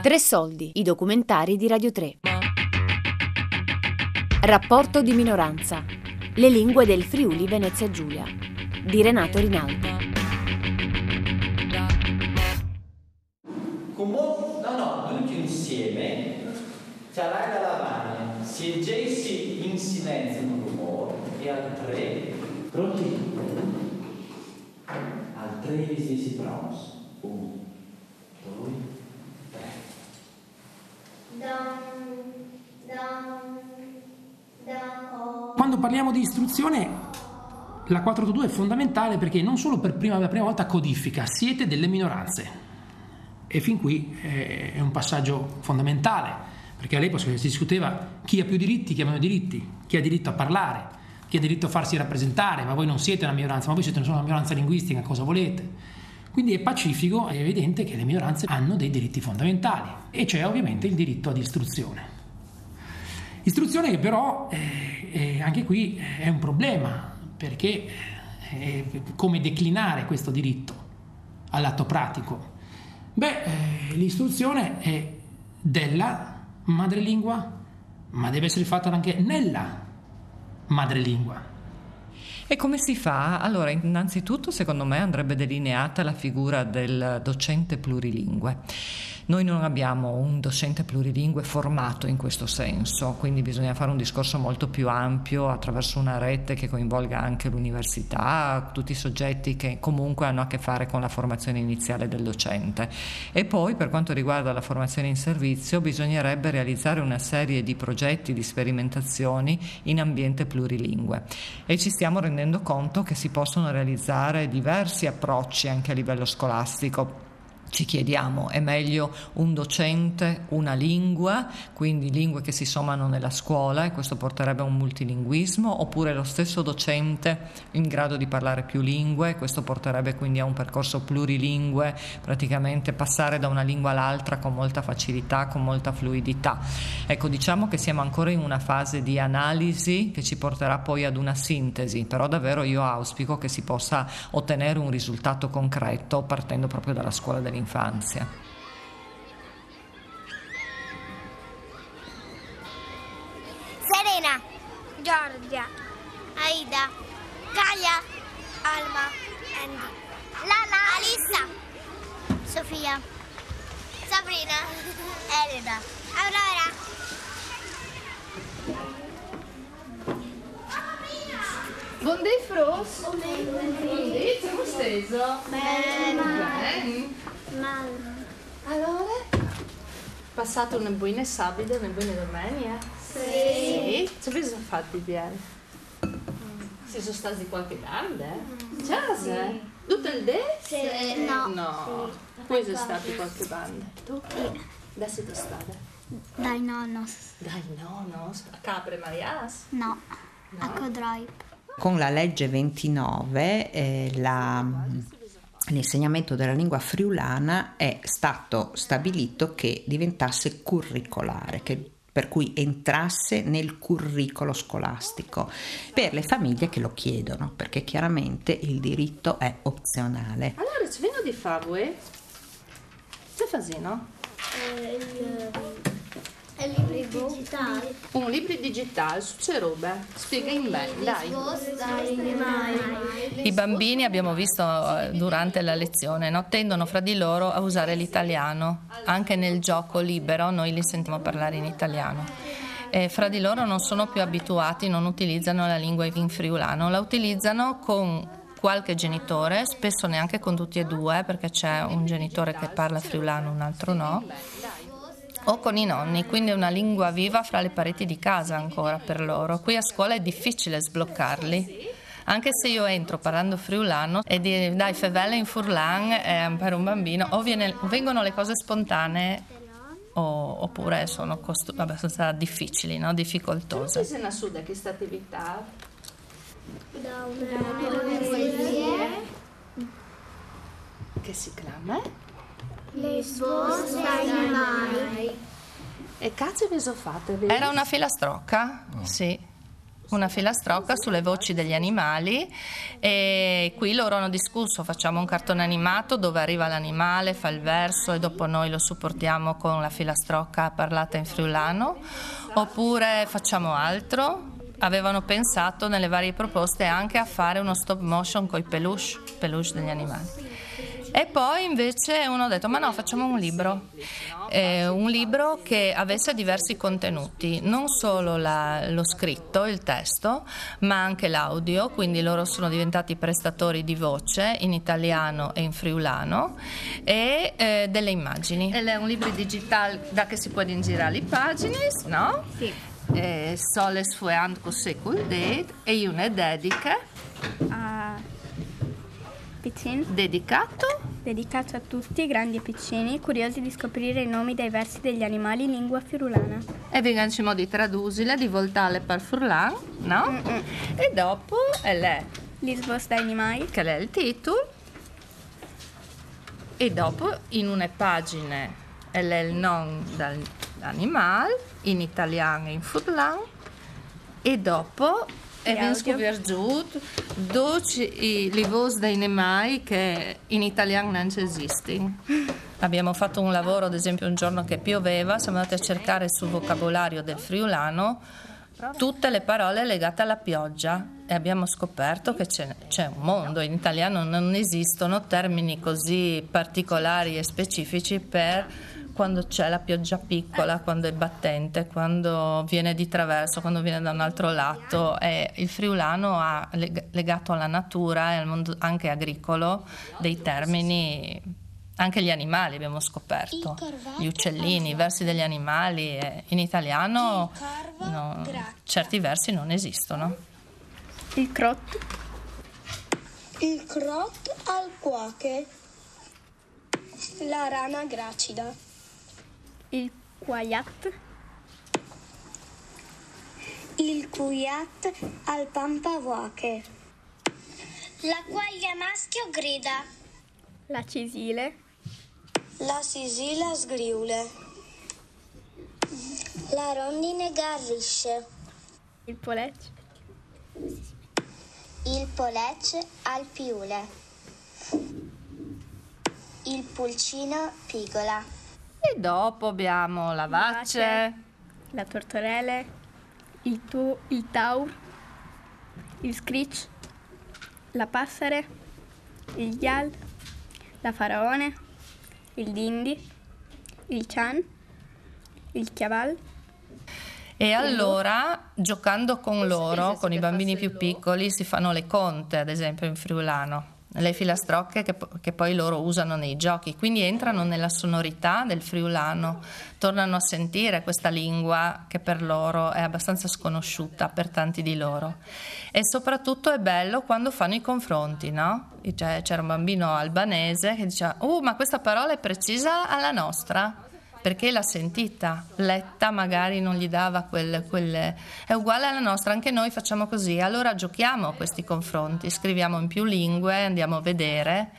Tre soldi, i documentari di Radio 3. Rapporto di minoranza. Le lingue del Friuli Venezia Giulia di Renato Rinaldi. Come, no, no, tutti insieme, sarai da lavare, si gessi in silenzio con rumore e al tre, pronti? Al tre si si pronti. Uno, due, tre. Quando parliamo di istruzione, la 482 è fondamentale perché non solo per prima, la prima volta codifica, siete delle minoranze. E fin qui eh, è un passaggio fondamentale, perché all'epoca si discuteva chi ha più diritti, chi ha meno diritti, chi ha diritto a parlare, chi ha diritto a farsi rappresentare, ma voi non siete una minoranza, ma voi siete una minoranza linguistica, cosa volete? Quindi è pacifico, è evidente che le minoranze hanno dei diritti fondamentali e c'è ovviamente il diritto ad istruzione. Istruzione che però eh, eh, anche qui è un problema perché eh, come declinare questo diritto all'atto pratico? Beh, eh, l'istruzione è della madrelingua, ma deve essere fatta anche nella madrelingua. E come si fa? Allora, innanzitutto, secondo me, andrebbe delineata la figura del docente plurilingue. Noi non abbiamo un docente plurilingue formato in questo senso, quindi bisogna fare un discorso molto più ampio attraverso una rete che coinvolga anche l'università, tutti i soggetti che comunque hanno a che fare con la formazione iniziale del docente. E poi per quanto riguarda la formazione in servizio bisognerebbe realizzare una serie di progetti, di sperimentazioni in ambiente plurilingue e ci stiamo rendendo conto che si possono realizzare diversi approcci anche a livello scolastico ci chiediamo, è meglio un docente, una lingua, quindi lingue che si sommano nella scuola e questo porterebbe a un multilinguismo, oppure lo stesso docente in grado di parlare più lingue, questo porterebbe quindi a un percorso plurilingue, praticamente passare da una lingua all'altra con molta facilità, con molta fluidità. Ecco, diciamo che siamo ancora in una fase di analisi che ci porterà poi ad una sintesi, però davvero io auspico che si possa ottenere un risultato concreto partendo proprio dalla scuola dell'infanzia dell'infanzia. Serena, Giorgia, Aida, Gaia, Alma, Andy, Lala, Alissa, Sofia, Sabrina, Elena, Aurora. Buondì Fros? Buondì, siamo steso? Bene. Bene. Allora? Passato una buona sabato, una buona domenica? Sì. Sì? Ci avete fatti bene? Si sono stati qualche tarda? Già, sì. Tutto il day? Sì. No. No. Poi sono stati qualche banda. Tu? Sì. Da siete state? Dai nonnos. Dai nonnos? A Capre Marias? No. A Codroip. Con la legge 29 eh, la, l'insegnamento della lingua friulana è stato stabilito che diventasse curricolare, che per cui entrasse nel curricolo scolastico per le famiglie che lo chiedono, perché chiaramente il diritto è opzionale. Allora, ci vengo di favore? Che fasino? È il libro digitale. Un libro digitale, su c'è roba? Spiega in bene, dai. I bambini, abbiamo visto eh, durante la lezione, no, tendono fra di loro a usare l'italiano. Anche nel gioco libero noi li sentiamo parlare in italiano. E fra di loro non sono più abituati, non utilizzano la lingua in friulano, la utilizzano con qualche genitore, spesso neanche con tutti e due, perché c'è un genitore che parla friulano, un altro no o con i nonni, quindi è una lingua viva fra le pareti di casa ancora per loro. Qui a scuola è difficile sbloccarli. Anche se io entro parlando friulano e di dai fevelle in furlan eh, per un bambino, o viene, vengono le cose spontanee o, oppure sono costu- abbastanza difficili, no? difficoltose. Come sei nascuta questa attività? Da una poesia. Che si chiama? Le sposte dai mai. E cazzo vi sono fatte? Era una filastrocca? Sì. una filastrocca sulle voci degli animali e qui loro hanno discusso, facciamo un cartone animato dove arriva l'animale, fa il verso e dopo noi lo supportiamo con la filastrocca parlata in friulano, oppure facciamo altro. Avevano pensato nelle varie proposte anche a fare uno stop motion con i peluche, peluche degli animali. E poi invece uno ha detto: Ma no, facciamo un libro. Eh, un libro che avesse diversi contenuti, non solo la, lo scritto, il testo, ma anche l'audio. Quindi loro sono diventati prestatori di voce in italiano e in friulano e eh, delle immagini. Ed è un libro digitale da che si può ingirare le pagine, no? Sì. Eh, Soles fueant secul date e una dedica piccini. dedicato Dedicato a tutti, grandi e piccini, curiosi di scoprire i nomi dei versi degli animali in lingua friulana. e vengono di tradusile, di voltare per furlan, no? E dopo è lei, Lisbos dai animali. che è il titolo, e dopo in una pagina è il nome dell'animale, in italiano e in furlan, e dopo e audio. scoperto tutti i le voci dei animali che in italiano non ci esistono. Abbiamo fatto un lavoro, ad esempio, un giorno che pioveva, siamo andati a cercare sul vocabolario del friulano tutte le parole legate alla pioggia e abbiamo scoperto che c'è, c'è un mondo, in italiano non esistono termini così particolari e specifici per quando c'è la pioggia piccola, quando è battente, quando viene di traverso, quando viene da un altro lato. E il friulano ha leg- legato alla natura e al mondo anche agricolo dei termini anche gli animali abbiamo scoperto, gli uccellini, i versi degli animali. in italiano no, certi versi non esistono. Il crotto. Il crot al quache. La rana gracida. Il quaiat. Il cuiat al pampavoache. La quaglia maschio grida. La cisile. La sisila sgriule. La rondine garrisce. Il poleccio. Il polecce al piule. Il pulcino pigola. E dopo abbiamo la vace, La tortorelle. Il, tu, il taur. Il screech. La passare. Il ghial. La faraone. Il dindi. Il chan. Il chiaval. E allora, giocando con loro, con i bambini più piccoli, si fanno le conte, ad esempio in friulano, le filastrocche che, che poi loro usano nei giochi. Quindi entrano nella sonorità del friulano, tornano a sentire questa lingua che per loro è abbastanza sconosciuta per tanti di loro. E soprattutto è bello quando fanno i confronti, no? Cioè, c'era un bambino albanese che diceva, uh, ma questa parola è precisa alla nostra perché l'ha sentita, letta magari non gli dava quel, quel- è uguale alla nostra, anche noi facciamo così, allora giochiamo a questi confronti, scriviamo in più lingue, andiamo a vedere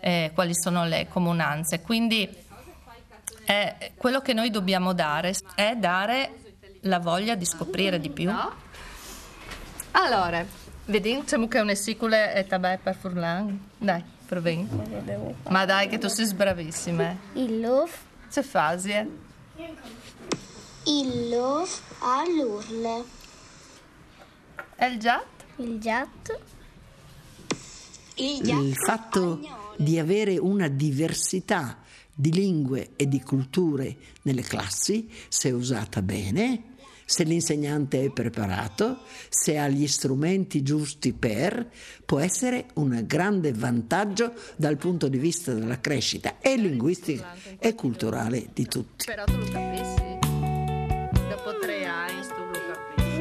eh, quali sono le comunanze, quindi eh, quello che noi dobbiamo dare è dare la voglia di scoprire di più. Allora, vediamo che è una sicula e tabè per Furlan, dai, proviamo. Ma dai che tu sei bravissima. eh. Il lof. C'è fasi, eh? Il lof all'urle. E il giat? Il giat. Il Il fatto di avere una diversità di lingue e di culture nelle classi, se usata bene, se l'insegnante è preparato, se ha gli strumenti giusti per, può essere un grande vantaggio dal punto di vista della crescita e linguistica e culturale di tutti. Però tu lo capisci. Dopo tre anni tu lo capisci.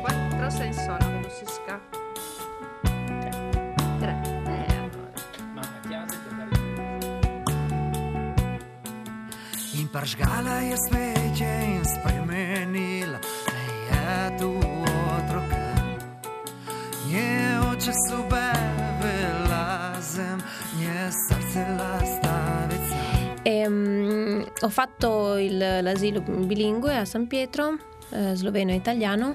Quattro che non si scappa. In paršgala je smeće in spremenila je tu otroka. Nje oči su belazem, nje srce lastavica. Ehm, ho fatto il- l'asilo bilingue a San Pietro, eh, sloveno e italiano.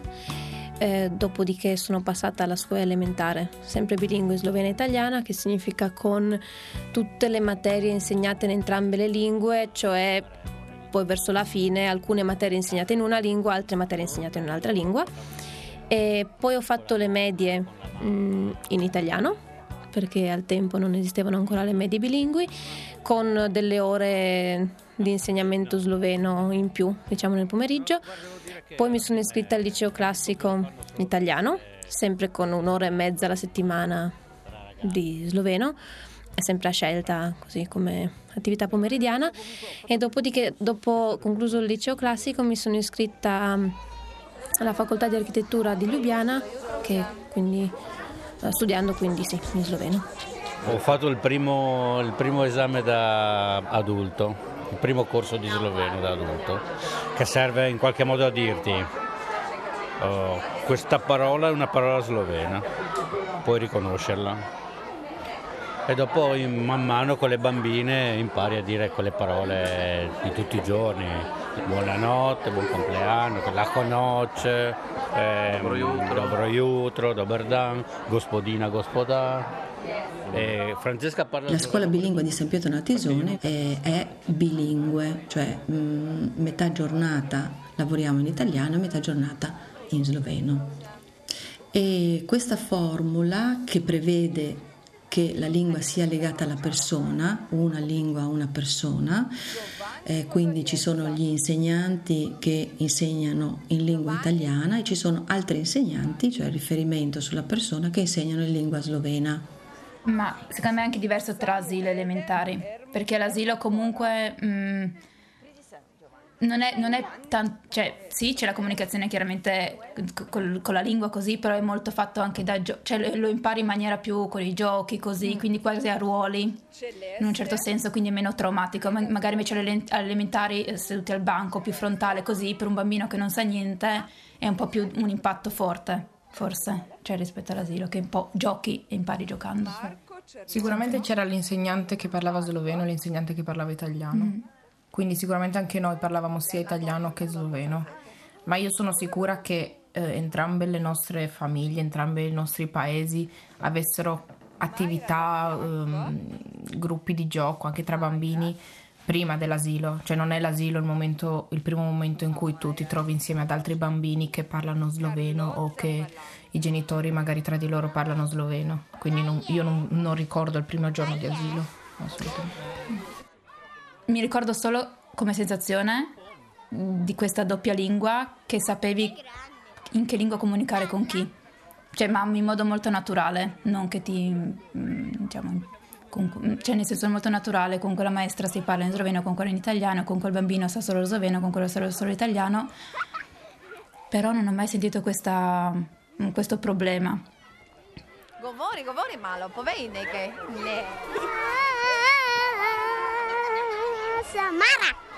Eh, dopodiché sono passata alla scuola elementare, sempre bilingue slovena e italiana, che significa con tutte le materie insegnate in entrambe le lingue, cioè poi verso la fine alcune materie insegnate in una lingua, altre materie insegnate in un'altra lingua. E poi ho fatto le medie mh, mm, in italiano, perché al tempo non esistevano ancora le medie bilingui, con delle ore di insegnamento sloveno in più, diciamo nel pomeriggio. Poi mi sono iscritta al liceo classico italiano, sempre con un'ora e mezza alla settimana di sloveno, è sempre a scelta così come attività pomeridiana e dopodiché dopo concluso il liceo classico mi sono iscritta alla facoltà di architettura di Ljubljana che quindi studiando quindi sì in sloveno. Ho fatto il primo, il primo esame da adulto, il primo corso di sloveno da adulto, che serve in qualche modo a dirti oh, questa parola è una parola slovena, puoi riconoscerla. E dopo man mano con le bambine impari a dire quelle parole di tutti i giorni, buonanotte, buon compleanno, la noc, eh, dobro jutro, dober dan, gospodina, gospoda. Eh, La scuola bilingue di San Pietro Natisone è, è bilingue, cioè mh, mm, metà giornata lavoriamo in italiano e metà giornata in sloveno. E questa formula che prevede che la lingua sia legata alla persona, una lingua a una persona, eh, quindi ci sono gli insegnanti che insegnano in lingua italiana e ci sono altri insegnanti, cioè riferimento sulla persona, che insegnano in lingua slovena. Ma secondo me è anche diverso tra asilo e elementari, perché l'asilo comunque... Mh, mm, non è, non è tanto, cioè sì c'è la comunicazione chiaramente con, con, la lingua così, però è molto fatto anche da giochi, cioè lo impari in maniera più con i giochi così, mm. quindi quasi a ruoli, in un certo senso, quindi è meno traumatico, magari invece alle elementari eh, seduti al banco, più frontale così, per un bambino che non sa niente è un po' più un impatto forte, forse, cioè rispetto all'asilo, che un po' giochi e impari giocando. Sicuramente c'era l'insegnante che parlava sloveno e l'insegnante che parlava italiano. Mm quindi sicuramente anche noi parlavamo sia italiano che sloveno, ma io sono sicura che eh, entrambe le nostre famiglie, entrambi i nostri paesi avessero attività, ehm, gruppi di gioco anche tra bambini prima dell'asilo, cioè non è l'asilo il, momento, il primo momento in cui tu ti trovi insieme ad altri bambini che parlano sloveno o che i genitori magari tra di loro parlano sloveno, quindi non, io non, non ricordo il primo giorno di asilo, mi ricordo solo come sensazione di questa doppia lingua che sapevi in che lingua comunicare con chi. Cioè, ma in modo molto naturale, non che ti... Mm, diciamo, con, cioè nel senso molto naturale, con quella maestra si parla in sloveno, con quella in italiano, con quel bambino sa solo sloveno, con quello sa solo italiano, però non ho mai sentito questa, questo problema. Govori, govori malo, poveri che... Samara.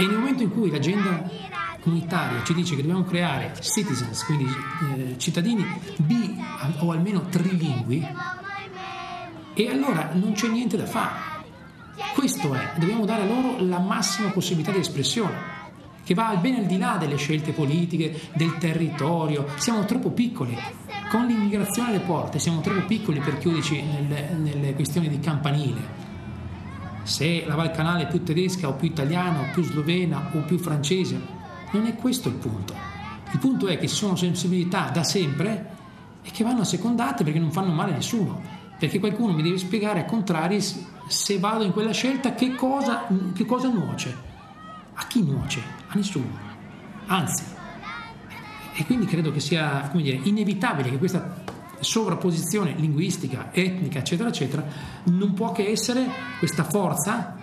E nel momento in cui l'agenda comunitaria ci dice che dobbiamo creare citizens, quindi eh, cittadini bi o almeno trilingui, e allora non c'è niente da fare. Questo è, dobbiamo dare loro la massima possibilità di espressione, che va ben al di là delle scelte politiche, del territorio. Siamo troppo piccoli. Con l'immigrazione alle porte siamo troppo piccoli per chiuderci nelle, nelle questioni di campanile. Se la Val Canale è più tedesca o più italiana o più slovena o più francese, non è questo il punto. Il punto è che ci sono sensibilità da sempre e che vanno assecondate perché non fanno male a nessuno. Perché qualcuno mi deve spiegare a contrari se vado in quella scelta che cosa, che cosa nuoce. A chi nuoce? A nessuno. Anzi. E quindi credo che sia dire, inevitabile che questa sovrapposizione linguistica, etnica, eccetera, eccetera, non può che essere questa forza,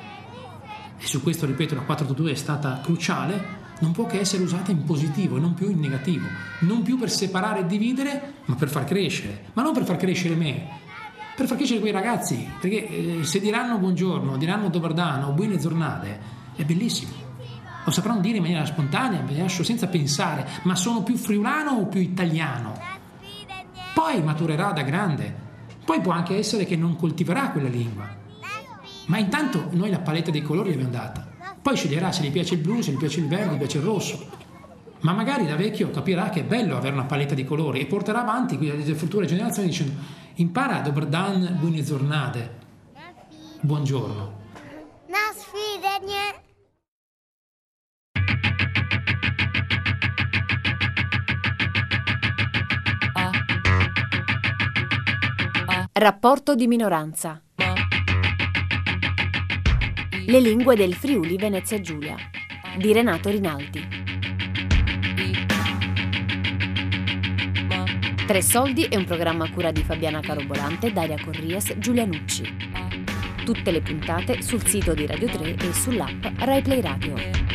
e su questo ripeto la 482 è stata cruciale, non può che essere usata in positivo e non più in negativo, non più per separare e dividere, ma per far crescere, ma non per far crescere me, per far crescere quei ragazzi, perché eh, se diranno buongiorno, diranno dobardano, buone giornate, è bellissimo. Lo sapranno dire in maniera spontanea, senza pensare, ma sono più friulano o più italiano? Poi maturerà da grande, poi può anche essere che non coltiverà quella lingua. Ma intanto noi la paletta dei colori l'abbiamo data. Poi sceglierà se gli piace il blu, se gli piace il verde, se gli piace il rosso. Ma magari da vecchio capirà che è bello avere una paletta di colori e porterà avanti le future generazioni dicendo impara a Dobrodan buone giornate. Buongiorno. Na sfidenie. Rapporto di minoranza. Le lingue del Friuli Venezia Giulia di Renato Rinaldi. Tre soldi è un programma a cura di Fabiana Carobolante, Daria Corrias, Giulia Nucci. Tutte le puntate sul sito di Radio 3 e sull'app RaiPlay Radio.